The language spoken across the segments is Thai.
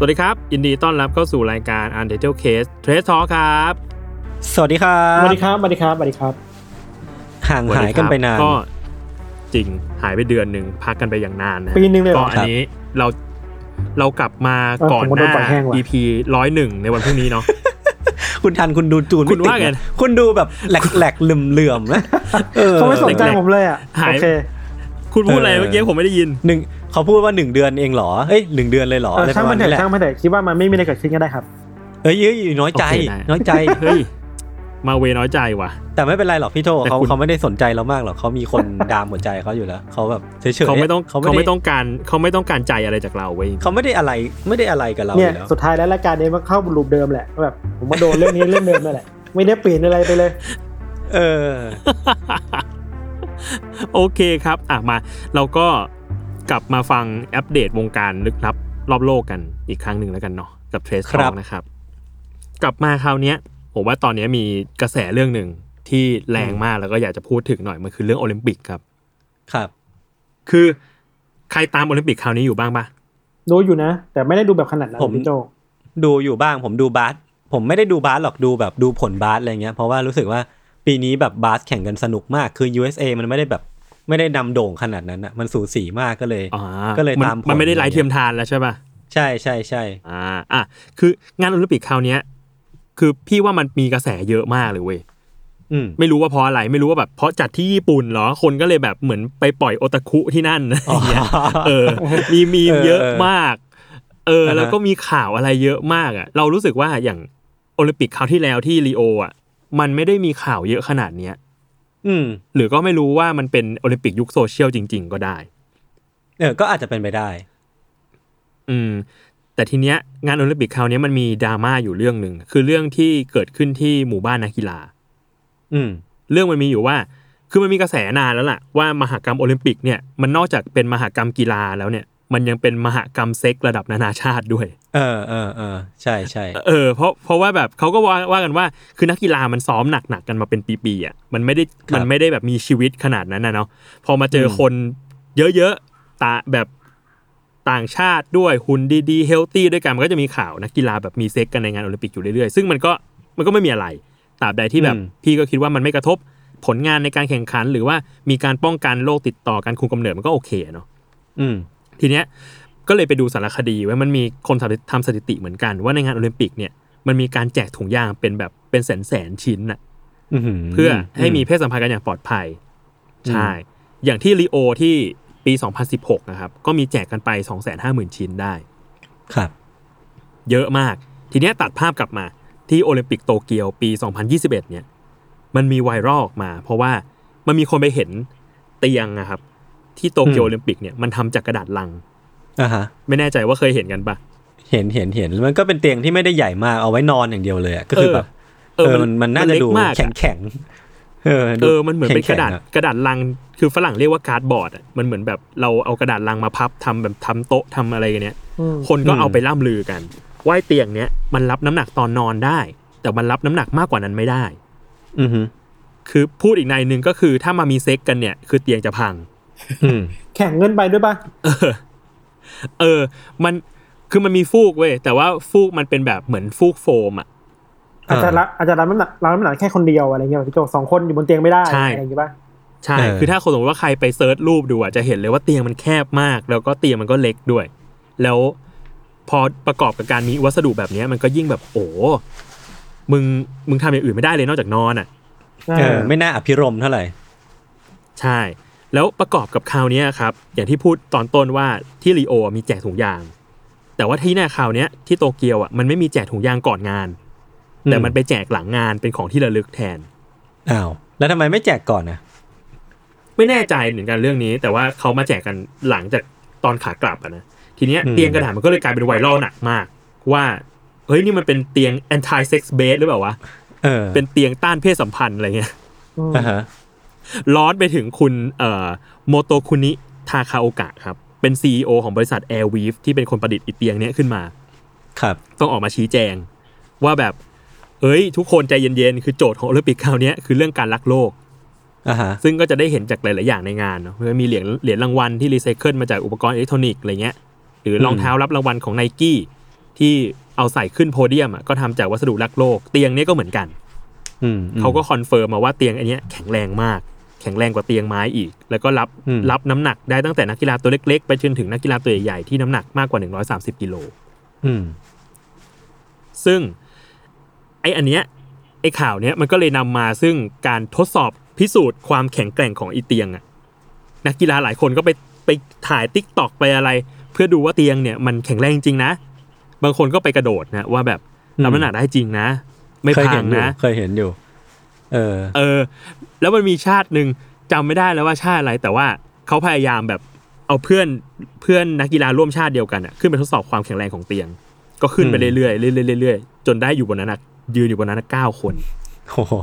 สวัสดีครับ ยินดีต้อนรับเข้าสู่รายการ Untitled Case Trace Talk ครับ สวัสดีครัสบวัสดีครับสวัสดีครับสวัสดีครับ ห่างหายกันไปนานก็จริงหายไปเดือนหนึ่งพักกันไปอย่างนานนะปีนึงเลยเหรก็ออันนี้เราเรากลับมาเออก่อนผมก็หโดน้านปล่อยแห้งว่ะ EP ร้อยหนึ่งในวันพรุ่งนี้เนาะคุณทันคุณดูจูนคุณม่ติดว่าไงนะคุณดูแบบแหลกแหลกๆเหลื่อมเหลื่อมๆนะเออเขาไม่สนใจแรกๆผมเลยอะหายโอเคคุณพูดอะไรเออเมื่อกี้ผมไม่ได้ยินหนึ่ง เขาพูดว่าหนึ่งเดือนเองเหรอเอ้ยหนึ่งเดือนเลยเหรอเอออะไรปช่างระมามัณนเถนี้แหอะละช่างมันเถอะคิดว่ามันไม่มีอะไรเกิดขึ้นก็ได้ครับ เอ้ยเอ้ยน้อยใจ โอเคได้ น้อยใจ เฮ้ย มาเวน้อยใจว่ะ แต่ไม่เป็นไรหรอกพี่โทแต่เขาคุณ เขาไม่ได้สนใจเรามากหรอกเขามีคน ดามหัวใจเขาอยู่แล้วเขาแบบเฉยๆเขาไม่ต้องเขาเขาไม่ไม่ได้ต้องการเขาไม่ต้องการใจอะไรจากเราเว้ย เขาไม่ได้อะไรไม่ได้อะไรกับเราอเนี่ยยู่แล้วสุดท้ายแล้วรายการนี้มันเข้าลูปเดิมแหละแบบผมมาโดนเรื่องนี้เรื่องเดิมนั่นแหละไม่ได้เปลี่ยนอะไรไปเลย เออ โอเคครับ อะมา เราก็ กลับมาฟังอัปเดตวงการลึกลับรอบโลกกันอีกครั้งหนึ่งแล้วกันเนาะกับเทรสครัอบงนะครับ กลับมาคราวเนี้ยผมว่าตอนเนี้ยมีกระแสเรื่องหนึ่งที่แรงมากแล้วก็อยากจะพูดถึงหน่อยมันคือเรื่องโอลิมปิกครับ ครับ คือใครตามโอลิมปิกคราวนี้อยู่บ้างปะดูอยู่นะ แต่ไม่ได้ดูแบบขนาดนั้นผมพี่โจดูอยู่บ้าง ผมดูบาสผมไม่ได้ดูบาสหรอกดูแบบดูผลบาสอะไรเงี้ยเพราะว่ารู้สึกว่าปีนี้แบบบาสแข่งกันสนุกมากคือ USA มันไม่ได้แบบ ไม่ได้นำโด่งขนาดนั้นอะมันสูสีมากก็เลยอ่าก็เลยนตามผลมันไม่ได้ไร้เทียมทานแล้วใช่ปะใช่ใช่ใช่อ่าอะคืองานโอลิมปิกคราวเนี้ยคือพี่ว่ามันมีกระแสเยอะมากเลยเว้ยอืมไม่รู้ว่าเพราะอะไรไม่รู้ว่าแบบเพราะจัดที่ญี่ปุ่นเหรอคนก็เลยแบบเหมือนไปปล่อยโอตาคุที่นั่นอะไรอย่างเงี้ยเออ มีมีมเออเยอะมาก เอออ่าฮะแล้วก็มีข่าวอะไรเยอะมากอะ เรารู้สึกว่าอย่างโอลิมปิกคราวที่แล้วที่รีโออะ มันไม่ได้มีข่าวเยอะขนาดเนี้ย อืม หรือก็ไม่รู้ว่ามันเป็นโอลิมปิกยุคโซเชียลจริง ๆ ก็ได้ เออ ก็อาจจะเป็นไปได้ อืม แต่ทีเนี้ยงานโอลิมปิกคราวเนี้ยมันมีดราม่าอยู่เรื่องหนึ่งคือเรื่องที่เกิดขึ้นที่หมู่บ้านนักกีฬา อืม เรื่องมันมีอยู่ว่า คือมันมีกระแสนานแล้วล่ะว่ามหกรรมโอลิมปิกเนี่ยมันนอกจากเป็นมหกรรมกีฬาแล้วเนี่ย มันยังเป็นมหกรรมเซ็กซ์ระดับนานาชาติด้วย เออเออเออใช่ใช่เออเพราะเพราะว่าแบบเขาก็ว่าว่ากันว่าคือนักกีฬามันซ้อมหนักๆกันมาเป็นปีๆอะมันไม่ได้มันไม่ได้แบบมีชีวิตขนาดนั้นนะเนาะพอมาเจอคนเยอะๆตาแบบต่างชาติด้วยหุ่นดีๆ healthy ด้วยกันมันก็จะมีข่าวนักกีฬาแบบมีเซ็กซ์กันในงานโอลิมปิกอยู่เรื่อยๆซึ่งมันก็มันก็ไม่มีอะไรตราบใดที่แบบพี่ก็คิดว่ามันไม่กระทบผลงานในการแข่งขัน หรือว่ามีการป้องกันโรคติดต่อการคุมกำเนิดมันก็โอเคอะเนาะอืม ทีเนี้ยก็เลยไปดูสารคดีไว้มันมีคนทำทำสถิติเหมือนกัน ว่าในงานโอลิมปิกเนี่ยมันมีการแจกถุงยางเป็นแบบเป็นแสนแสนๆชิ้นน่ะอื้อหือเพื่อให้มีเพศสัมพันธ์กันอย่างปลอดภัยใช่อย่างที่รีโอที่ปี 2016 นะครับ ก็มีแจกกันไป 250,000 ชิ้นได้ ครับ เยอะมาก ทีเนี้ยตัดภาพกลับมาที่โอลิมปิกโตเกียวปี 2021 เนี่ย มันมีไวรัลออกมา เพราะว่ามันมีคนไปเห็นเตียงนะครับ ที่โตเกียวอืมโอลิมปิกเนี่ยมันทำจากกระดาษลังอ่าฮะไม่แน่ใจว่าเคยเห็นกันปะเห็นเห็นเห็นมันก็เป็นเตียงที่ไม่ได้ใหญ่มากเอาไว้นอนอย่างเดียวเลยอะก็คือแบบเออเออมันมันน่าจะเล็กดูมากแข็งอะแข็งๆเออเออมันเหมือนเป็นกระดาษแข็งๆอกระดาษลังคือฝรั่งเรียกว่า cardboard อะมันเหมือนแบบเราเอากระดาษลังมาพับทำแบบทำโต๊ะทำอะไรกันเนี้ยอืมคนก็อืมเอาไปล่ำลือกันว่าไอ้เตียงเนี้ยมันรับน้ำหนักตอนนอนได้ แต่มันรับน้ำหนักมากกว่านั้นไม่ได้ อือฮึคือพูดอีกนัยหนึ่งก็คือถ้ามามีเซ็กซ์กันเนี่ย คือเตียงจะพังอืม แข็งเกินไปด้วยปะเออเออ มันคือมันมีฟูกเว้ยแต่ว่าฟูกมันเป็นแบบเหมือนฟูกโฟมอะอาจจะรับอาจจะรับน้ำหนักรับน้ำหนักแค่คนเดียวอะไรเงี้ยพี่โจสองคนอยู่บนเตียงไม่ได้ใช่อะไรอย่างงี้ปะใช่เออคือถ้าคนสมมติว่าใครไป search รูปดูอะจะเห็นเลยว่าเตียงมันแคบมาก แล้วก็เตียงมันก็เล็กด้วย แล้วพอประกอบกับการมีวัสดุแบบเนี้ยมันก็ยิ่งแบบโอ้มึงมึงทำอย่างอื่นไม่ได้เลยนอกจากนอนอะเออไม่น่าอภิรมย์เท่าไหร่ ใช่ แล้วประกอบกับคราวเนี้ยครับอย่างที่พูดตอนต้นว่าที่รีโอมีแจกถุงยาง แต่ว่าที่หน้าคราวเนี้ยที่โตเกียวอะมันไม่มีแจกถุงยางก่อนงานแต่มันไปแจกหลังงานเป็นของที่ระลึกแทนอ้าวแล้วทำไมไม่แจกก่อนนะไม่แน่ใจเหมือนกันเรื่องนี้ แต่ว่าเขามาแจกกันหลังจากตอนขากลับอะนะทีเนี้ยเตียงกระดาษมันก็เลยกลายเป็นไวรัลหนักมาก ว่าเฮ้ยนี่มันเป็นเตียง anti sex bed หรือเปล่าวะเออเป็นเตียงต้านเพศสัมพันธ์อะไรเงี้ยอืมอ่าฮะ ร้อนไปถึงคุณเอ่อโมโตคุนิทาคาโอกะครับ เป็น CEO ของบริษัท Airweave ที่เป็นคนประดิษฐ์อีเตียงเนี้ยขึ้นมา ครับ ต้องออกมาชี้แจง ว่าแบบ เอ้ย ทุกคนใจเย็นๆ คือโจทย์ของโอลิมปิกคราวเนี้ยคือเรื่องการรักโลกอ่าฮะซึ่งก็จะได้เห็นจากหลาย ๆ อย่างในงานเนาะมันมีเหรียญเหรียญรางวัลที่รีไซเคิลมาจากอุปกรณ์อิเล็กทรอนิกส์อะไรเงี้ย หรือรองเท้ารับรางวัลของไนกี้ที่เอาใส่ขึ้นโพเดียมอะก็ทำจากวัสดุรักโลก เตียงเนี้ยก็เหมือนกันอืมอืมเขาก็ confirm มาว่าเตียงอันเนี้ยแข็งแรงมาก แข็งแรงกว่าเตียงไม้อีก แล้วก็รับอืมรับน้ำหนักได้ตั้งแต่นักกีฬาตัวเล็ก ๆ ไปจนถึงนักกีฬาตัวใหญ่ๆที่น้ำหนักมากกว่า 130กิโลอืมซึ่งไออันเนี้ยไอข่าวเนี้ยมันก็เลยนำมาซึ่งการทดสอบพิสูจน์ความแข็งแกร่งของอีเตียงอะนักกีฬาหลายคนก็ไปไปถ่ายติ๊กตอกไปอะไร เพื่อดูว่าเตียงเนี่ยมันแข็งแรงจริงนะ บางคนก็ไปกระโดดนะว่าแบบอืมรับน้ำหนักได้จริงนะ ไม่เคยพัเห็งนอยู่นะเคยเห็นอยู่ เออ เออ แล้วมันมีชาติหนึ่งจำไม่ได้แล้วว่าชาติอะไร แต่ว่าเขาพยายามแบบเอาเพื่อนเพื่อนนักกีฬาร่วมชาติเดียวกันอะขึ้นไปทดสอบความแข็งแรงของเตียง ก็ขึ้นไปอืมเรื่อยๆเรื่อยๆเรื่อยๆจนได้อยู่บนนั้นอะยืนอยู่บนนั้นเก้าคนโอ้โห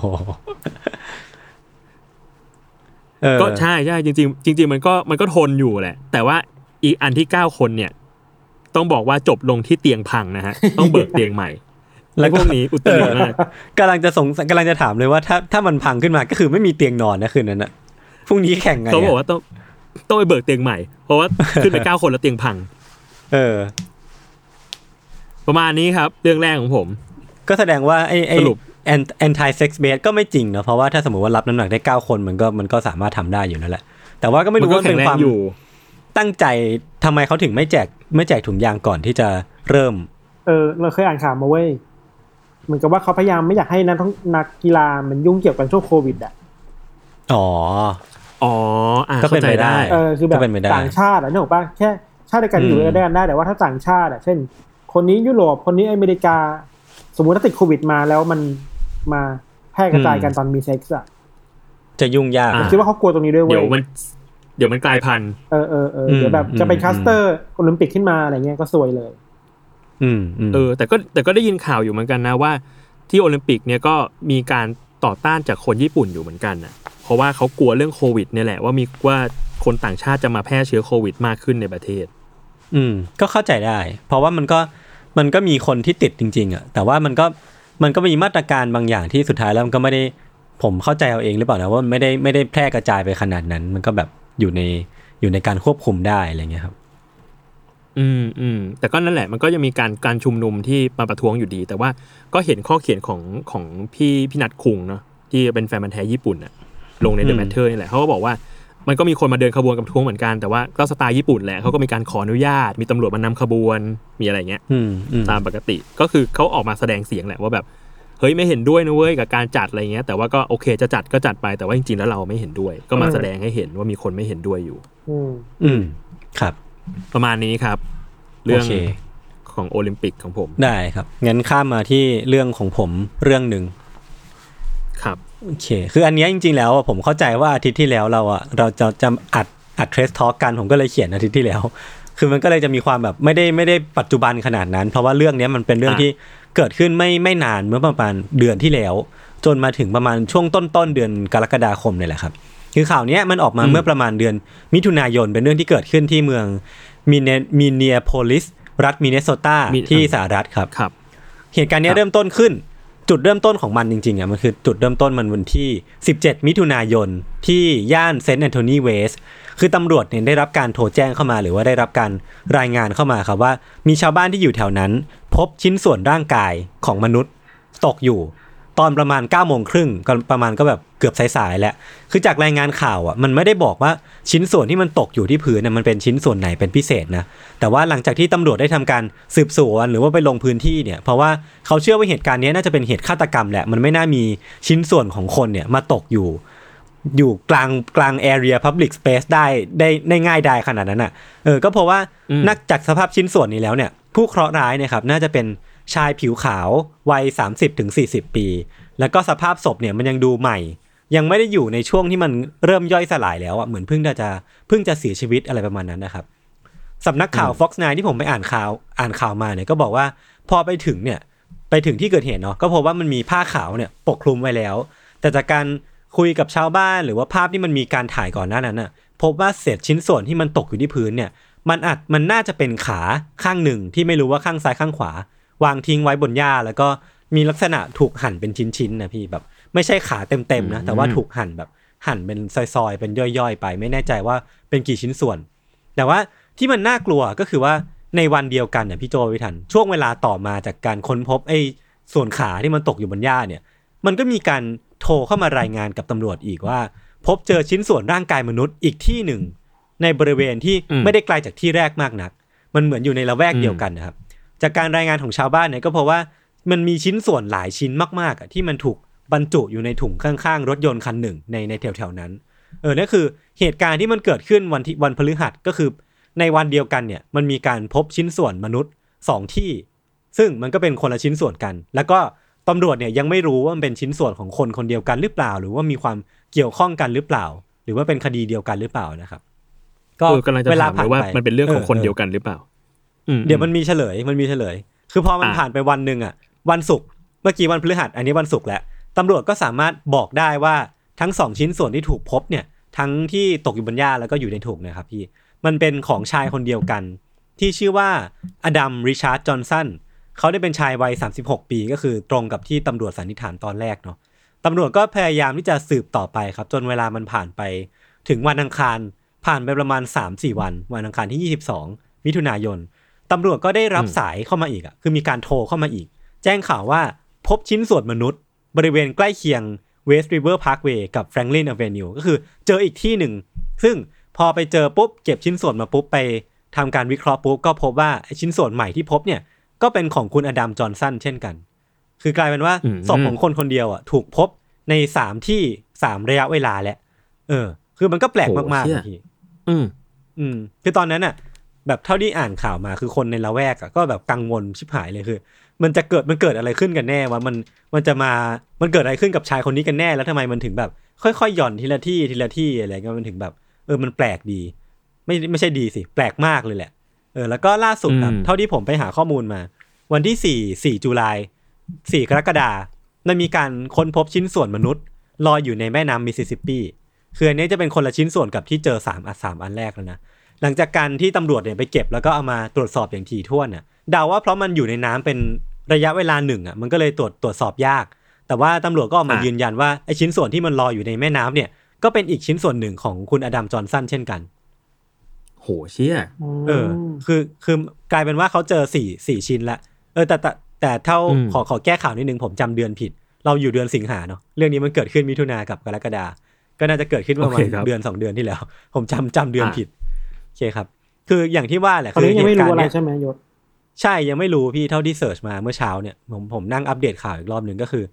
เออก็ใช่ใช่จริงๆจริงๆมันก็มันก็ทนอยู่แหละ แต่ว่าอีกอันที่เก้าคนเนี่ย ต้องบอกว่าจบลงที่เตียงพังนะฮะ ต้องเบิกเตียงใหม่ แล้แล้ววก็พวกนี้อุตริมากกำลังจะสงสัยกำลังจะถามเลยว่าถ้าถ้ามันพังขึ้นมาก็คือไม่มีเตียงนอนนะคืนนั้นอะพรุ่งนี้แข่งไงะเขาบอกว่าต้องต้องไปเบิกเตียงใหม่ เพราะว่าขึ้นไปเก้าคนแล้วเตียงพัง เออ ประมาณนี้ครับ เรื่องแรกของผม ก็แสดงว่าไอ้ไอ้สรุปแอนตี้เซ็กซ์เบสก็ไม่จริงเนอะเพราะว่าถ้าสมมติว่ารับน้ำหนักได้เก้าคนมันก็มันก็สามารถทำได้อยู่นั่นแหละ แต่ว่าก็ไม่มันรู้ก็ว่าแข็เป็งนแรคงวามอยู่ตั้งใจทำไมเขาถึงไม่แจกไม่แจกถุงยางก่อนที่จะเริ่ม เออ เราเคยอ่านข่าวมาเว้ย เหมือนกับว่าเขาพยายามไม่อยากให้นักท่องนักกีฬามันยุ่งเกี่ยวกันช่วงโควิดอะอ๋ออ๋ออ่าก็เป็นเข้าใจไปได้ได้เออคือแบบก็เป็นไปได้ต่างชาติอะนึกออกปะแค่ชาติเดียวกันอยู่อืมด้วยกันได้แต่ว่าถ้าต่างชาติอะเช่น คนนี้ยุโรปคนนี้อเมริกา สมมุติถ้าติดโควิดมาแล้วมันมาแพร่กระจายกันตอนมีเซ็กซ์อะจะยุ่งยากอ่าคิดว่าเขากลัวตรงนี้ด้วยเว้เดี๋ยวมันเดี๋ยวมันกลายพันธุ์เออเออเอออืมเดี๋ยวแบบจะเป็นอืมคลัสเตอร์โอลิมปิกขึ้นมาอะไรเงี้ยก็ซวยเลยอืมอืม เออ แต่ก็แต่ก็ได้ยินข่าวอยู่เหมือนกันนะว่า ที่โอลิมปิกเนี่ยก็มีการต่อต้านจากคนญี่ปุ่นอยู่เหมือนกันนะเพราะว่าเขากลัวเรื่องโควิดเนี่ยแหละว่ามีว่าคนต่างชาติจะมาแพร่เชื้อโควิดมากขึ้นในประเทศ อืม ก็เข้าใจได้ เพราะว่ามันก็มันก็มีคนที่ติดจริง ๆอะแต่ว่ามันก็มันก็มีมาตรการบางอย่างที่สุดท้ายแล้วมันก็ไม่ได้ผมเข้าใจเอาเองหรือเปล่านะว่ามันไม่ได้ไม่ได้แพร่กระจายไปขนาดนั้น มันก็แบบอยู่ในอยู่ในการควบคุมได้อะไรเงี้ยครับ อืมอืมแต่ก็นั่นแหละมันก็จะมีการการชุมนุมที่มาประท้วงอยู่ดี แต่ว่าก็เห็นข้อเขียนของของพี่พี่นัทคุงเนาะที่เป็นแฟนมันธุ์แท้ญี่ปุ่นอะลงใน The อืม Matter นี่แหละเขาก็บอกว่ามันก็มีคนมาเดินขบวนกับประท้วงเหมือนกันแต่ว่าก็สไตล์ญี่ปุ่นแหละเขาก็มีการขออนุญาต มีตำรวจมานำขบวนมีอะไรเงี้ยอืมอืมตามปกติ ก็คือเขาออกมาแสดงเสียงแหละว่าแบบเฮ้ยไม่เห็นด้วยนะเว้ยกับการจัดอะไรเงี้ยแต่ว่าก็โอเคจะจัดก็จัดไปแต่ว่าจริงๆแล้วเราไม่เห็นด้วย ก็มาอืมแสดงให้เห็นว่ามีคนไม่เห็นด้วยอยู่ อืมอืมครับ ประมาณนี้ครับ เรื่องโอเคของโอลิมปิกของผม ได้ครับงั้นข้ามมาที่เรื่องของผมเรื่องหนึ่งครับโอเค คืออันเนี้ยจริง ๆ แล้วอะผมเข้าใจว่าอาทิตย์ที่แล้วเราอะเราจะจะอัดอัดเทรสทอ k กันผมก็เลยเขียนอาทิตย์ที่แล้ว คือมันก็เลยจะมีความแบบไม่ได้ไม่ได้ปัจจุบันขนาดนั้น เพราะว่าเรื่องเนี้ยมันเป็นเรื่องอะที่เกิดขึ้นไม่ไม่นานเมื่อประมาณเดือนที่แล้ว จนมาถึงประมาณช่วงต้นต้นๆเดือนกรกฎาคมเนี่ยแหละครับ คือข่าวเนี้ยมันออกมาเมื่อประมาณเดือน มิถุนายนเป็นเรื่องที่เกิดขึ้นที่เมืองมินเนมินนีแอโพลิสรัฐมินเนโซตามิที่สหรัฐครับครับ เหตุการณ์เนี้ครับเริ่มต้นขึ้น จุดเริ่มต้นของมันจริงๆอะมันคือจุดเริ่มต้นมันวันที่ 17 มิถุนายนที่ย่านเซนต์แอนโทนีเวสต์คือตำรวจเนี่ยได้รับการโทรแจ้งเข้ามาหรือว่าได้รับการรายงานเข้ามาครับว่า มีชาวบ้านที่อยู่แถวนั้น พบชิ้นส่วนร่างกายของมนุษย์ ตกอยู่ ตอนประมาณเก้าโมงครึ่งก็ประมาณก็แบบเกือบสายๆแล้ว คือจากรายงานข่าวอะมันไม่ได้บอกว่าชิ้นส่วนที่มันตกอยู่ที่พื้นน่ะมันเป็นชิ้นส่วนไหนเป็นพิเศษนะ แต่ว่าหลังจากที่ตำรวจได้ทำการสืบสวนหรือว่าไปลงพื้นที่เนี่ย เพราะว่าเขาเชื่อว่าเหตุการณ์นี้น่าจะเป็นเหตุฆาตกรรมแหละ มันไม่น่ามีชิ้นส่วนของคนเนี่ยมาตกอยู่อยู่กลางกลาง area public space ได้ได้ได้ง่ายได้ขนาดนั้นอะ เออ ก็เพราะว่าอืมนักจากสภาพชิ้นส่วนนี้แล้วเนี่ย ผู้เคราะห์ร้ายเนี่ยครับน่าจะเป็น ชายผิวขาววัย 30-40ถึง40 ปี แล้วก็สภาพศพเนี่ยมันยังดูใหม่ ยังไม่ได้อยู่ในช่วงที่มันเริ่มย่อยสลายแล้วอะเหมือนเพิ่งจะเพิ่งจะเสียชีวิตอะไรประมาณนั้นนะครับสำนักข่าว Fox 9ที่ผมไปอ่านข่าวอ่านข่าวมาเนี่ยก็บอกว่าพอไปถึงเนี่ยไปถึงที่เกิดเหตุเนาะก็พบว่ามันมีผ้าขาวเนี่ยปกคลุมไว้แล้ว แต่จากการคุยกับชาวบ้านหรือว่าภาพที่มันมีการถ่ายก่อนหน้านั้นน่ะพบว่าเศษชิ้นส่วนที่มันตกอยู่ที่พื้นเนี่ย มันอาจมันน่าจะเป็นขาข้างหนึ่งที่ไม่รู้ว่าข้างซ้ายข้างขวา วางทิ้งไว้บนหญ้าแล้วก็มีลักษณะถูกหั่นเป็นชิ้นๆนะพี่แบบ ไม่ใช่ขาเต็มๆนะแต่ว่าถูกหั่นแบบหั่นเป็นซอยๆ เป็นย่อยๆ ไป ไม่แน่ใจว่าเป็นกี่ชิ้นส่วน แต่ว่าที่มันน่ากลัวก็คือว่าในวันเดียวกันเนี่ยพี่โจวิทันช่วงเวลาต่อมาจากการค้นพบไอ้ส่วนขาที่มันตกอยู่บนหญ้าเนี่ย มันก็มีการโทรเข้ามารายงานกับตำรวจอีกว่า พบเจอชิ้นส่วนร่างกายมนุษย์อีกที่หนึ่ง ในบริเวณที่อืมไม่ได้ไกลจากที่แรกมากนัก มันเหมือนอยู่ในละแวกเดียวกันนะครับ จากการรายงานของชาวบ้านเนี่ยก็เพราะว่ามันมีชิ้นส่วนหลายชิ้นมากๆอะที่มันถูกบรรจุอยู่ในถุงข้างๆ รถยนต์คันหนึ่งในในแถวๆนั้น เออนั่นคือเหตุการณ์ที่มันเกิดขึ้นวันที่วันพฤหัสก็คือ ในวันเดียวกันเนี่ยมันมีการพบชิ้นส่วนมนุษย์สองที่ ซึ่งมันก็เป็นคนละชิ้นส่วนกัน แล้วก็ตำรวจเนี่ยยังไม่รู้ว่ามันเป็นชิ้นส่วนของคนคนเดียวกันหรือเปล่า หรือว่ามีความเกี่ยวข้องกันหรือเปล่า หรือว่าเป็นคดีเดียวกันหรือเปล่านะครับเออกำลังจะถามเลยว่ามันเป็นเรื่องของคนเดียวกันกันหรือเปล่า เดี๋ยวมันมีเฉลยมันมีเฉลย คือพอมันอะผ่านไปวันหนึ่งอะ วันศุกร์เมื่อกี้วันพฤหัสอันนี้วันศุกร์แล้วตำรวจก็สามารถบอกได้ว่าทั้งสองชิ้นส่วนที่ถูกพบเนี่ย ทั้งที่ตกอยู่บนหญ้าแล้วก็อยู่ในถุงเนะครับพี่ มันเป็นของชายคนเดียวกัน ที่ชื่อว่าอดัมริชาร์ดจอห์นสันเขาได้เป็นชายวัย 36 ปีก็คือตรงกับที่ตำรวจสันนิษฐานตอนแรกเนาะตำรวจก็พยายามที่จะสืบต่อไปครับ จนเวลามันผ่านไป ถึงวันอังคารผ่านไปประมาณ 3-4 วัน วันอังคารที่ 22 มิถุนายน ตำรวจก็ได้รับอืมสายเข้ามาอีกอะคือมีการโทรเข้ามาอีก แจ้งข่าวว่าพบชิ้นส่วนมนุษย์ บริเวณใกล้เคียง West River Parkway กับ Franklin Avenue ก็คือเจออีกที่หนึ่ง ซึ่งพอไปเจอปุ๊บเก็บชิ้นส่วนมาปุ๊บไปทำการวิเคราะห์ปุ๊บก็พบว่าไอ้ชิ้นส่วนใหม่ที่พบเนี่ยก็เป็นของคุณอดัมจอห์นสันเช่นกัน คือกลายเป็นว่าอืมศพของคนคนเดียวอะถูกพบในสามที่สามระยะเวลาแหละ เออ คือมันก็แปลกโหมากๆเชี่ยนะพี่อืม อืม คือตอนนั้นอะ แบบเท่าที่อ่านข่าวมาคือคนในละแวกอะก็แบบกังวลชิบหายเลยคือ มันจะเกิดมันเกิดอะไรขึ้นกันแน่ว่ามันมันจะมามันเกิดอะไรขึ้นกับชายคนนี้กันแน่แล้วทำไมมันถึงแบบ ค่อยๆหย่อนทีละที่ทีละที่อะไรเงี้ยมันถึงแบบ เออมันแปลกดี ไม่ไม่ใช่ดีสิ แปลกมากเลยแหละ เออแล้วก็ล่าสุดครับอืมเท่าที่ผมไปหาข้อมูลมา วันที่สี่สี่ July สี่กรกฎามันมีการค้นพบชิ้นส่วนมนุษย์ลอยอยู่ในแม่น้ำมิสซิสซิปปีคืออันนี้จะเป็นคนละชิ้นส่วนกับที่เจอสามอันสามอันแรกแล้วนะ หลังจากการที่ตำรวจเนี่ยไปเก็บแล้วก็เอามาตรวจสอบอย่างถี่ถ้วนน่ะเดาว่าเพราะมันอยู่ในน้ำเป็นระยะเวลาหนึ่งอะมันก็เลยตรวจตรวจสอบยาก แต่ว่าตำรวจก็ออกมาอะยืนยันว่าไอ้ชิ้นส่วนที่มันลอยอยู่ในแม่น้ำเนี่ย ก็เป็นอีกชิ้นส่วนหนึ่งของคุณอดัมจอห์นสันเช่นกัน โหเชี่ยเออ คือคือกลายเป็นว่าเขาเจอสี่สี่ชิ้นละเออแต่แต่แต่เท่าอืมขอขอแก้ข่าวนิดนึงผมจำเดือนผิด เราอยู่เดือนสิงหาเนาะเรื่องนี้มันเกิดขึ้นมิถุนากับกรกฎาก็น่าจะเกิดขึ้นประมาณโอเคครับเดือนสองเดือนที่แล้ว ผมจำจำเดือนอะผิด โอเคครับ คืออย่างที่ว่าแหละตอนคือนี้ยังไม่รู้อะไรเหตุกาณ์เนี้ยใช่ไหมยศใช่ยังไม่รู้พี่เท่าที่เสิร์ชมาเมื่อเช้าเนี่ยผมผมนั่งอัปเดตข่าวอีกรอบหนึ่งก็คือ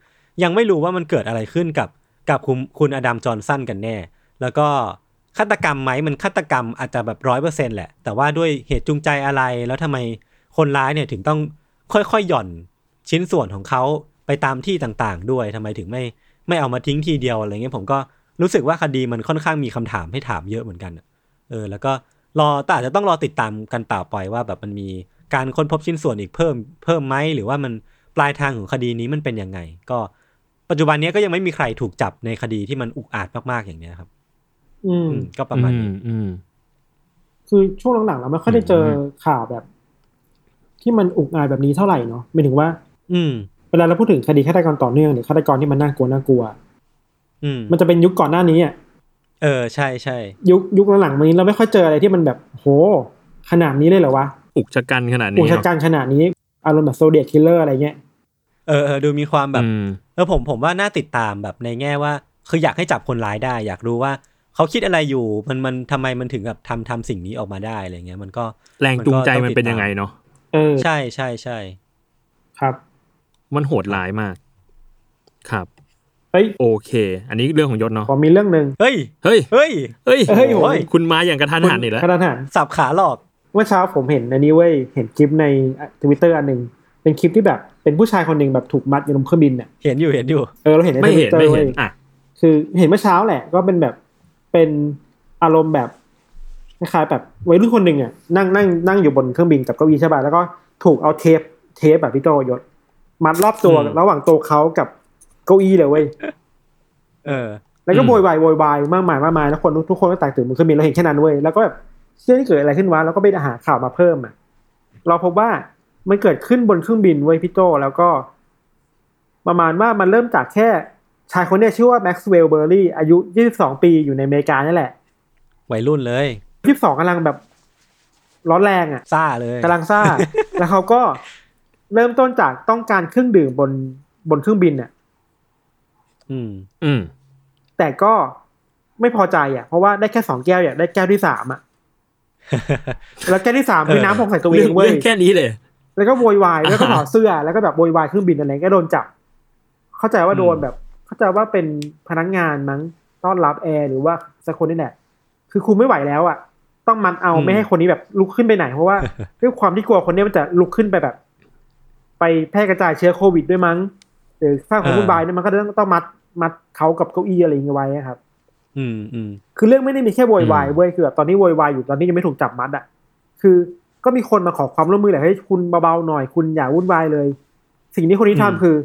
ยังไม่รู้ว่ามันเกิดอะไรขึ้นกับกับคุณคุณอดัมจอห์นสันกันแน่ แล้วก็ฆาตกรรมไหมมันฆาตกรรมอาจจะแบบร้อยเปอร์เซ็นแหละ แต่ว่าด้วยเหตุจูงใจอะไรแล้วทำไมคนร้ายเนี่ยถึงต้องค่อยๆหย่อนชิ้นส่วนของเขาไปตามที่ต่างๆ ด้วยทำไมถึงไม่ไม่เอามาทิ้งทีเดียวอะไรเงี้ยผมก็รู้สึกว่าคดีมันค่อนข้างมีคำถามให้ถามเยอะเหมือนกันอะเออ แล้วก็ รอแต่อาจจะต้องรอติดตามกันต่อไปว่าแบบมันมีการค้นพบชิ้นส่วนอีกเพิ่มเพิ่มไหมหรือว่ามันปลายทางของคดีนี้มันเป็นยังไง ก็ปัจจุบันเนี้ยก็ยังไม่มีใครถูกจับในคดีที่มันอุกอาจมากๆอย่างเนี้ยครับ อืมอืมก็ประมาณนี้อือืมคือช่วงหลังๆเราไม่ค่อยได้เจอข่าวแบบ ที่มันอุกอาจแบบนี้เท่าไหร่เนาะหมายถึงว่า อืมเวลาเราพูดถึงคดีฆาตกรต่อเนื่องหรือฆาตกรที่มันน่ากลัวน่ากลัว อืมมันจะเป็นยุคก่อนหน้านี้อะ เออใช่ใช่ยุคยุคหลังๆมานี้เราไม่ค่อยเจออะไรที่มันแบบโห ขนาดนี้เลยเหรอวะอุกฉกรรจ์ขนาดนี้อุกฉกรรจ์ขนาดนี้อารมณ์แบบ Zodiac Killer อะไรเงี้ยเออเออดูมีความแบบอืมเออผมผมว่าน่าติดตามแบบในแง่ว่า คืออยากให้จับคนร้ายได้ อยากรู้ว่าเขาคิดอะไรอยู่มันมันทำไมมันถึงแบบทำทำสิ่งนี้ออกมาได้อะไรเงี้ยมันก็แรงจูงใจมันเป็นต้องติดตามยังไงเนาะเออใช่ใช่ใช่ครับ มันโหดร้ายมาก ครับ เฮ้ยโอเค อันนี้เรื่องของยศเนาะผมมีเรื่องหนึ่งเฮ้ย เฮ้ย เฮ้ย เฮ้ย เฮ้ยโอ้ยคุณมาอย่างกระทันหันอีกแล้วขนาดหันสับขาหลอกเมื่อเช้าผมเห็นอันนี้เว้ยเห็นคลิปในทวิตเตอร์อันหนึ่งเป็นคลิปที่แบบเป็นผู้ชายคนหนึ่งแบบถูกมัดอยู่บนเครื่องบินเนี่ยเห็นอยู่เห็นอยู่เออเราเห็นในทวิตเตอร์เว้ย ไม่เห็นไม่ทวิเห็นอะคือเห็นเมื่อเช้าแหละ ก็เป็นแบบเป็นอารมณ์แบบคล้ายๆแบบวัยรุ่นคนหนึ่งอะนั่งนั่งนั่งอยู่บนเครื่องบินกับเก้าอี้ใช่ป่ะแล้วก็ถูกเอาเทปเทปแบบพี่โจยศมัดรอบตัวอืมระหว่างตัวเขากับ เก้าอี้เลยเว้ยเออ แล้วก็อืมโวยวายโวยวายมากมายมากมายแล้วคนทุกคนก็แตกตื่นบนเครื่องบินเราเห็นแค่นั้นเว้ยแล้วก็แบบเชื่อที่เกิดอะไรขึ้นวะแล้วก็ไปหาข่าวมาเพิ่มอะ เราพบว่ามันเกิดขึ้นบนเครื่องบินเว้ยพี่โจแล้วก็ ประมาณว่ามันเริ่มจากแค่ชายคนเนี้ยชื่อว่าแม็กซ์เวลเบอร์รี่อายุ 22 ปีอยู่ในอเมริกานี่แหละ วัยรุ่นเลย 22กำลังแบบ ร้อนแรงอะซ่าเลยกำลังซ่า แล้วเขาก็เริ่มต้นจากต้องการเครื่องดื่มบนบนเครื่องบินอะ อืม อืม แต่ก็ไม่พอใจอะ เพราะว่าได้แค่สองแก้วอยากได้แก้วที่สามอะ แล้วแก้วที่สามคือน้ำหกใส่ตัวเอเรื่องงเว้ยเรื่องแค่นี้เลย แล้วก็โวยวายแล้วก็อ่าถอดเสื้อแล้วก็แบบโวยวายเครื่องบินอะไรก็โดนจับ เข้าใจว่าโดนแบบ เข้าใจว่าเป็นพนักงานมั้งต้อนรับแอร์หรือว่าสักคนนี่แหละคือคุมไม่ไหวแล้วอะ ต้องมันเอาอืมไม่ให้คนนี้แบบลุกขึ้นไปไหนเพราะว่าด้วยความที่กลัวคนนี้มันจะลุกขึ้นไปแบบ ไปแพร่กระจายเชื้อโควิดด้วยมั้ง หรือสร้างความวุ่นวายด้วยมันก็ต้องต้องมัดมัดเขากับเก้าอี้อะไรอย่างเงี้ยไว้ครับ อืมอืมคือเรื่องไม่ได้มีแค่โวยวายเว้ยคือแบบตอนนี้โวยวายอยู่ตอนนี้ยังไม่ถูกจับมัดอะคือก็มีคนมาขอความร่วมมือแหละให้คุณเบาๆหน่อยคุณอย่าวุ่นวายเลย สิ่งที่คนนี้ทำคือ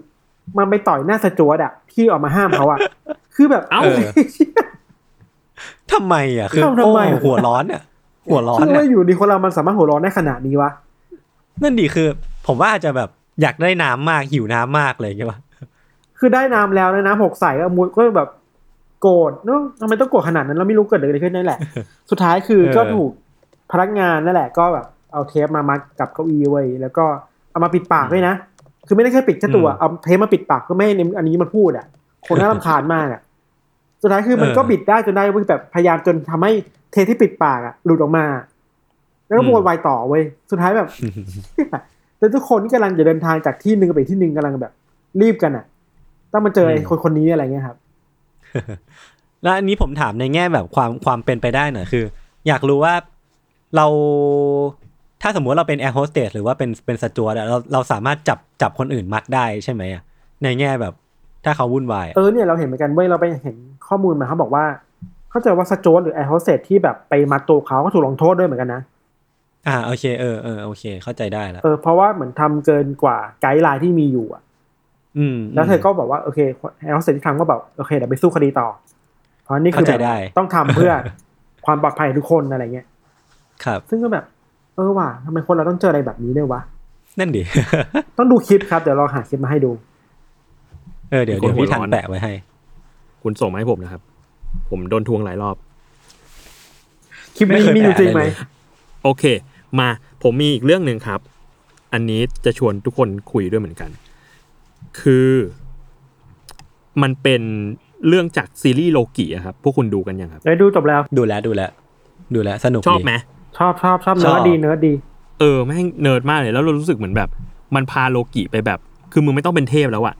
มันไปต่อยหน้าสจวตอะที่ออกมาห้ามเขาอะคือแบบเอ้าทำไมอะคือทำไมโอ้อะหัวร้อนอะหัวร้อนคืออะว่าอยู่ดีคนเรามันสามารถหัวร้อนได้ขนาดนี้วะนั่นดีคือ ผมว่าอาจจะแบบอยากได้น้ำมากหิวน้ำมากเลยใช่ปะ คือได้น้ำแล้วนะน้ำหกใส่ก็มุดก็แบบโกรธเนาะทำไมต้องโกรธขนาดนั้นเราไม่รู้เกิดอะไรขึ้นนั่นแหละ สุดท้ายคือก็ถูกพนักงานนั่นแหละ ก็แบบเอาเทปมามัดกับเก้าอี้ไว้แล้วก็เอามาปิดปากด้วยนะ คือไม่ได้แค่ปิดแค่ตัว เอาเทปมาปิดปากก็ไม่ให้อันนี้มันพูดอะ คนน่ารำคาญมากอะ สุดท้ายคือมันก็บิดได้จนได้เว้ยแบบพยายามจนทำให้เทปที่ปิดปากอะหลุดออกมา แล้วก็โวยวายต่อเว้ย สุดท้ายแบบแต่ทุกคนที่กำลังจะเดินทางจากที่หนึ่งไปที่หนึ่งกำลังแบบ รีบกันอะ ต้องมาเจอไอ้คนคนนี้อะไรเงี้ยครับ แล้วอันนี้ผมถามในแง่แบบความความเป็นไปได้หน่อยคือ อยากรู้ว่าเราถ้าสมมติเราเป็นแอร์โฮสเตสหรือว่าเป็นเป็นสจวตอะเราเราสามารถจับจับคนอื่นมัดได้ใช่ไหมอะในแง่แบบ ถ้าเขาวุ่นวายอะเออเนี่ยเราเห็นเหมือนกันเว้ยเราไปเห็นข้อมูลมาเขาบอกว่า เข้าใจว่าสจวตหรือแอร์โฮสเตสที่แบบไปมัดตัวเขาก็ถูกลงโทษด้วยเหมือนกันนะอ่าโอเคเออเออโอเค เข้าใจได้แล้วเออเพราะว่าเหมือนทำเกินกว่า guideline ที่มีอยู่อะอืม แล้วเธอก็บอกว่าโอเคแอร์โฮสเตสที่ทำก็แบบโอเคเดี๋ยวไปสู้คดีต่อ เพราะนี่คือเข้าใจแบบได้ต้องทำเพื่อความปลอดภัยของทุกคนอะไรเงี้ย ครับ ซึ่งก็แบบ เออว่ะทำไมคนเราต้องเจออะไรแบบนี้ด้วยวะนั่นดิต้องดูคลิปครับเดี๋ยวเราหาคลิปมาให้ดู เออเดี๋ยวเดี๋ยวพี่ทันแปะไว้ให้ คุณส่งมาให้ผมนะครับ ผมโดนทวงหลายรอบคลิปไม่นี้เคยมีอยู่แปะจริงไหมเลยโอเค มาผมมีอีกเรื่องหนึ่งครับ อันนี้จะชวนทุกคนคุยด้วยเหมือนกัน คือมันเป็นเรื่องจากซีรีส์โลกิอะครับ พวกคุณดูกันยังครับ ได้ดูจบแล้ว ดูแล้วดูแล้วดูแล้วสนุกชอบดี ไหม ชอบชอบชอบชอบดีเนื้อดีเนื้อดี เออแม่งเนิร์ดมากเลยแล้วเรารู้สึกเหมือนแบบ มันพาโลกิไปแบบ คือมึงไม่ต้องเป็นเทพแล้วอะ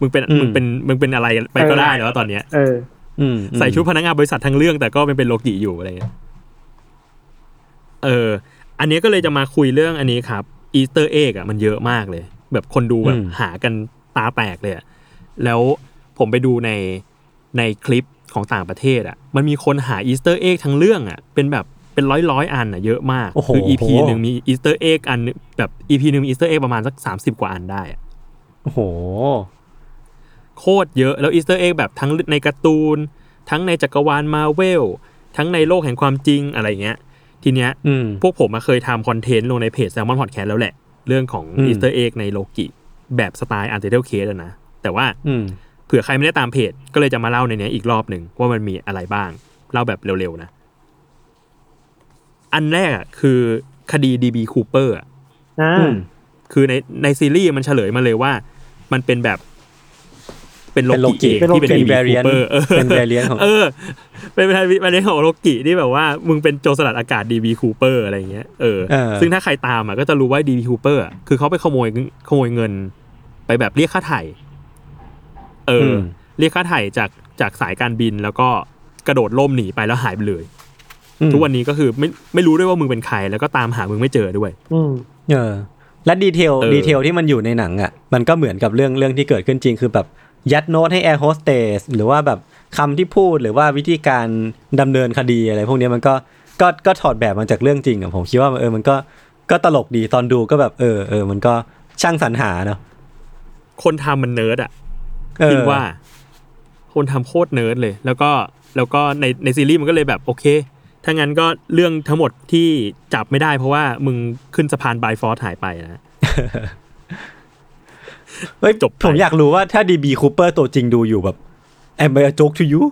มึงเป็นอืม มึงเป็นมึงเป็นอะไรไปก็เออได้แล้วตอนเนี้ยเออ อืมอืมใส่ชุดพนักงานบริษัททั้งเรื่องแต่ก็เป็นเป็นโลกิอยู่อะไรเงี้ยเออ อันนี้ก็เลยจะมาคุยเรื่องอันนี้ครับ Easter egg อะมันเยอะมากเลย แบบคนดูแบบหากัน ตาแตกเลยอะแล้วผมไปดูในในคลิปของต่างประเทศอะมันมีคนหา Easter egg ทั้งเรื่องอะเป็นแบบเป็นร้อยร้อยๆอันอะเยอะมากโอ้โหคือ EP หนึ่งมี Easter egg อันแบบ EP หนึ่งมี Easter egg ประมาณสักสามสิบกว่าอันได้อะโอ้โห โคตรเยอะแล้ว Easter egg แบบทั้งในการ์ตูน ทั้งในจักรวาลมาเวล ทั้งในโลกแห่งความจริงอะไรเงี้ย ทีเนี้ยอืมพวกผมมาเคยทำ content ลงในเพจ Salmon Podcast แล้วแหละ เรื่องของอืม Easter egg ในโลกิ แบบสไตล์ Untitled Case นะ แต่ว่าอืมเผื่อใครไม่ได้ตามเพจ ก็เลยจะมาเล่าในเนี้ยอีกรอบหนึ่งว่ามันมีอะไรบ้าง เล่าแบบเร็วๆนะ อันแรกอะคือคดี DB Cooper อะอ่าอืมคือในในซีรีส์มันเฉลยมาเลยว่า มันเป็นแบบเป็นโลกิเป็นโลกิเองที่เป็นเป็น variant DB Cooper เออเป็น variant ของเออ เป็นเป็นเป็นของโลกิที่แบบว่า มึงเป็นโจรสลัดอากาศ DB Cooper อะไรอย่างเงี้ยเออเออซึ่งถ้าใครตามอะก็จะรู้ว่า DB Cooper อะคือเขาไปขโมยขโมยเงิน ไปแบบเรียกค่าไถ่เอออมเรียกค่าไถ่จากจากสายการบินแล้วก็กระโดดร่มหนีไปแล้วหายไปเลยอืมทุกวันนี้ก็คือไม่ไม่รู้ด้วยว่ามึงเป็นใคร แล้วก็ตามหามึงไม่เจอด้วย อืมเออ และ detail เออ detail ที่มันอยู่ในหนังอะ มันก็เหมือนกับเรื่องเรื่องที่เกิดขึ้นจริง คือแบบยัดโน้ตให้แอร์โฮสเตสหรือว่าแบบคำที่พูดหรือว่าวิธีการดำเนินคดีอะไร พวกเนี้ยมันก็ก็ก็ถอดแบบมาจากเรื่องจริงอะผมคิดว่าเออมันก็ก็ตลกดีตอนดูก็แบบเออเออมันก็ช่างสรรหาเนาะ คนทำมันเนิร์ดอะเออคิดว่า คนทำโคตรเนิร์ดเลย แล้วก็แล้วก็ในในซีรีส์มันก็เลยแบบโอเคถ้างั้นก็เรื่องทั้งหมดที่จับไม่ได้เพราะว่ามึงขึ้นสะพาน Bifrost หายไปนะเฮ้ยจบไปผมอยากรู้ว่าถ้า DB Cooper ตัวจริงดูอยู่แบบ am I a joke to you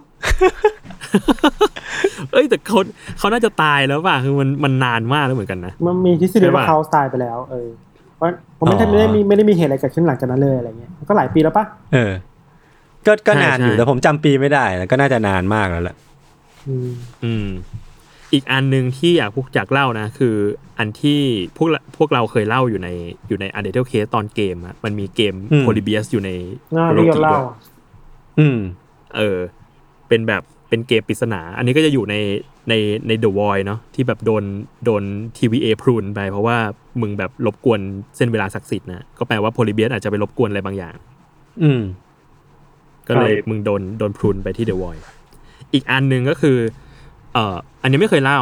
เอ้ยแต่เขาเขาน่าจะตายแล้วป่ะคือมันมันนานมากแล้วเหมือนกันนะ มันมีทฤษฎีใช่ปะว่าเขาตายไปแล้ว เออเพราะ ผมไม่ได้อ๋อไม่ได้มีไม่ได้มีเหตุอะไรเกิดขึ้นหลังจากนั้นเลยอะไรเงี้ยมันก็หลายปีแล้วปะเออ ก็ก็ใช่นานอยู่ใช่แต่ผมจำปีไม่ได้แล้วก็น่าจะนานมากแล้วแหละอืมอืมอีกอันหนึ่งที่อยากพูดอยากเล่านะ คืออันที่พวกเราพวกเราเคยเล่าอยู่ในอยู่ใน u n d e r t a l e Case ตอนเกมอะมันมีเกมอืมโพลิเบียสอยู่ในน่าโลที่ยกิเล่าด้วยอืม เออ เป็นแบบเป็นเกมปริศนา อันนี้ก็จะอยู่ในในใน The Void เนาะที่แบบโดนโดน TVA พรุนไปเพราะว่า มึงแบบรบกวนเส้นเวลาศักดิ์สิทธิ์นะก็แปลว่าโพลิเบียสอาจจะไปรบกวนอะไรบางอย่าง อืม ก็เลยมึงโดนโดนพรุนไปที่ The Void อีกอันหนึ่งก็คือ เอ่อ อันนี้ไม่เคยเล่า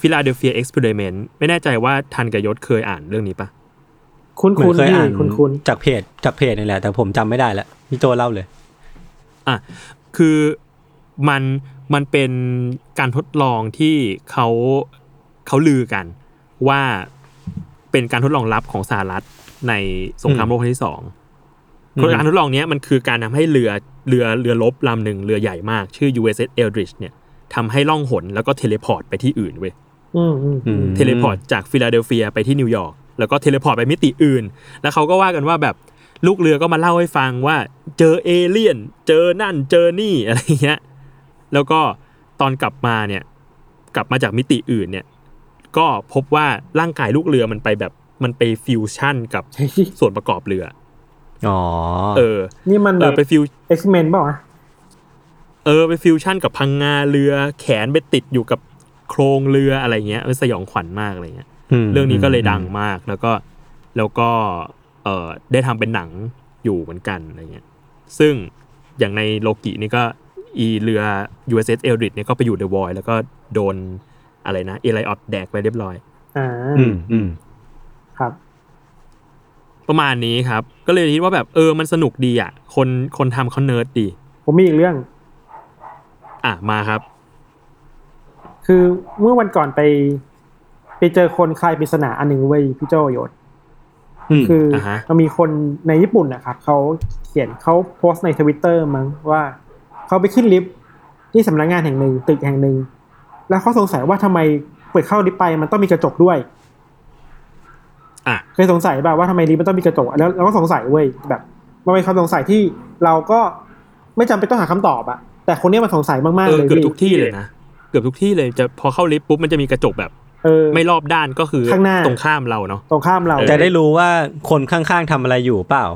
Philadelphia Experiment ไม่แน่ใจว่าทันกับยศเคยอ่านเรื่องนี้ปะคุ้นเหมือคุ้นนเคยพี่อ่านคุ้นคุ้นจากเพจจากเพจนี่แหละ แต่ผมจำไม่ได้แล้วพี่โจเล่าเลย อะ คือมันมันเป็นการทดลองที่เขาเขาลือกันว่า เป็นการทดลองลับของสหรัฐในสงครามโลกครั้งที่สองอืมการทดลองเนี้ยมันคือการทำให้เรือเรือเรือรบลำหนึ่งเรือใหญ่มาก ชื่อ USS Eldridge เนี่ยทำให้ล่องหนแล้วก็ teleport ไปที่อื่นเว้ยอืมอืมอืม teleportจากฟิลาเดลเฟียไปที่นิวยอร์กแล้วก็ teleport ไปมิติอื่น แล้วเขาก็ว่ากันว่าแบบลูกเรือก็มาเล่าให้ฟังว่าเจอเอเลี่ยน เจอนั่นเจอนี่อะไรเงี้ย แล้วก็ตอนกลับมาเนี่ย กลับมาจากมิติอื่นเนี่ย ก็พบว่าร่างกายลูกเรือมันไปแบบมันไปฟิวชั่นกับเฮ้ยส่วนประกอบเรืออ๋อเออ นี่มันเอแบอบไปฟิว X-Men เปล่าวะเออไปฟิวชั่นกับพังงาเรือแขนไปติดอยู่กับโครงเรืออะไรเงี้ยมันสยองขวัญมากอะไรเงี้ยเรื่องนี้ก็เลยดังมากแล้วก็แล้วก็เออได้ทำเป็นหนังอยู่เหมือนกันอะไรเงี้ยซึ่งอย่างในโลกินี่ก็อีเรือ USS Eldridge เนี่ยก็ไปอยู่เดอะวอยแล้วก็โดน อะไรนะ Alioth แดกไปเรียบร้อยอ่าอืมอืมครับ ประมาณนี้ครับ ก็เลยคิดว่าแบบเออมันสนุกดีอะ คนคนทำเขาเนิร์ดดี ผมมีอีกเรื่อง อะมาครับ คือเมื่อวันก่อนไป ไปเจอคนคลายปริศนาอันหนึ่งเว้ยพี่โจโยนอืมคืออาฮะมันมีคนในญี่ปุ่นนะครับเขาเขียนเขาโพสต์ในทวิตเตอร์มั้งว่าเขาไปขึ้นลิฟต์ที่สำนักงานแห่งหนึ่งตึกแห่งหนึ่ง แล้วเขาสงสัยว่าทำไมเปิดเข้าลิฟต์ไปมันต้องมีกระจกด้วยอะเคยสงสัยแบบว่าทำไมลิฟต์มันต้องมีกระจก แล้วเราก็สงสัยเว้ยแบบมันเป็นความสงสัยที่เราก็ไม่จำเป็นต้องหาคำตอบอะแต่คนเนี้ยมันสงสัยมากเอๆอเลยเกือบพี่ทุกที่เลยนะเกือบทุกที่เลยจะพอเข้าลิฟต์ปุ๊บมันจะมีกระจกแบบเออไม่รอบด้านก็คือข้างหน้าตรงข้ามเราเนาะตรงข้ามเราจะได้รู้ว่าคนข้างๆทำอะไรอยู่เปล่า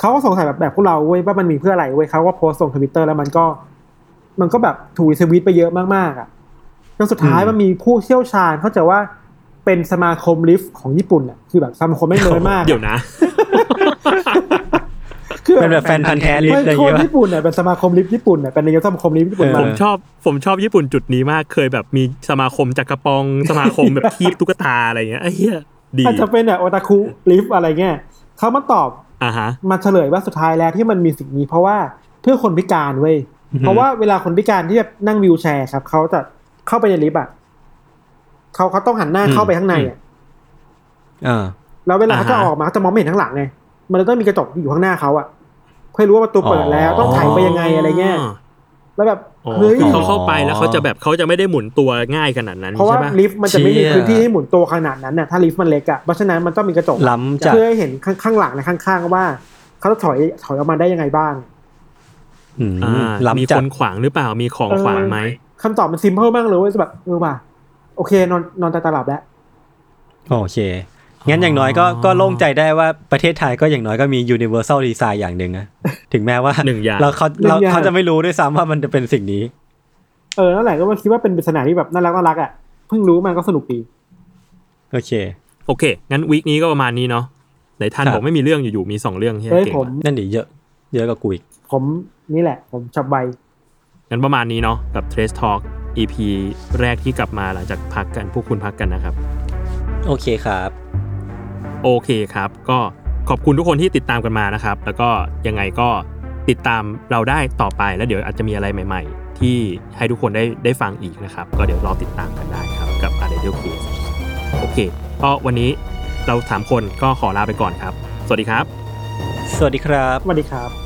เขาก็สงสัยแบบแบบพวกเราเว้ยว่ามันมีเพื่ออะไรเว้ยเขาก็โพสต์ลงทวิตเตอร์แล้วมันก็ มันก็แบบถูก retweet ไปเยอะมากๆอะ จนสุดท้ายอืมมันมีผู้เชี่ยวชาญเขาใจะว่าเป็นสมาคมลิฟต์ของญี่ปุ่นอะคือแบบสมาคมไม่เนินมากอะเดี๋ยวนะคือเป็นแบบแฟนพันธ์แท้ลิฟต์อะไรอย่างคเงี้นยญี่ปุ่นเนี่ยเป็นสมาคมลิฟต์ญี่ปุ่นเนี่ยเป็นนายกสมาคมลิฟต์ญี่ปุ่นเออมาผมชอบผมชอบญี่ปุ่นจุดนี้มากเคยแบบมีสมาคมจักรปองสมาคมแบบคีบตุ๊กตาอะไรเงี้ยไอ้เหี้ยดีอาจจะเป็นแบบโอตาคุลิฟต์อะไรเงี้ยเขามาตอบอ่าฮะมาเฉลยว่าสุดท้ายแล้วที่มันมีสิ่งนี้เพราะว่าเพื่อคนพิการเว้ยอือฮึเพราะว่าเวลาคนพิการที่แบบนั่งวิวแชร์ครับเขาจะ เข้าไปในลิฟต์อะเขาเขาต้องหันหน้าเข้าไปข้างในอะอ่าแล้วเวลาเขาจะอ่าฮะออกมาเขาจะมองไม่เห็นข้างหลังไงมันเลยต้องมีกระจกอยู่ข้างหน้าเขาอะเพื่อรู้ว่าประตูเปิดแล้วต้องถ่ายไปยังไงอะไรเงี้ยแล้วแบบอ๋อเฮ้ยคือเขาเข้าไปแล้วเขาจะแบบเขาจะไม่ได้หมุนตัวง่ายขนาดนั้นเพราะว่าใช่ปะลิฟต์มันจะไม่มีเชี่ยพื้นที่ให้หมุนตัวขนาดนั้นน่ะถ้าลิฟต์มันเล็กอะเพราะฉะนั้นมันต้องมีกระจกล้ำจัดเพื่อให้เห็นข้างข้างหลังและข้างๆว่าเขาจะถอยถอยออกมาได้ยังไงบ้างอืมอ่ามีล้ำจัคดนขวางหรือเปล่ามีของขวางไหม คำตอบมันซิมเพิลมากเลยเว่าแบบเออว่ะโอเคนอนนอนตาตาหลับแล้วโอเค งั้นอย่างน้อยก็ก็โล่งใจได้ว่าประเทศไทยก็อย่างน้อยก็มี universal design อย่างหนึ่งนะถึงแม้ว่าหนึ่งอย่างเราเขาหนึ่งเราอย่างเขาจะไม่รู้ด้วยซ้ำว่ามันจะเป็นสิ่งนี้ เออนั่นแหละก็ว่าคิดว่าเป็นปริศนาที่แบบน่ารักน่ารักอะเพิ่งรู้มันก็สนุกดีโอเค โอเค งั้นวีคนี้ก็ประมาณนี้เนาะไหนท่านครับบอกไม่มีเรื่องอยู่ๆมีสองเรื่องที่เฮ้ยเก่งผมว่ะนั่นดิเยอะ เยอะกว่ากูอีกผมนี่แหละ ผมฉับไว งั้นประมาณนี้เนาะกับ Trace Talk EP แรกที่กลับมาหลังจากพักกันพวกคุณพักกันนะครับ โอเคครับ โอเคครับ ก็ขอบคุณทุกคนที่ติดตามกันมานะครับ แล้วก็ยังไงก็ติดตามเราได้ต่อไปแล้วเดี๋ยวอาจจะมีอะไรใหม่ ๆ ที่ให้ทุกคนได้ได้ฟังอีกนะครับ ก็เดี๋ยวรอติดตามกันได้ครับกับ a d e l Case โอเคก็วันนี้เราสามคนก็ขอลาไปก่อนครับ สวัสดีครับ สวัสดีครับ สวัสดีครับ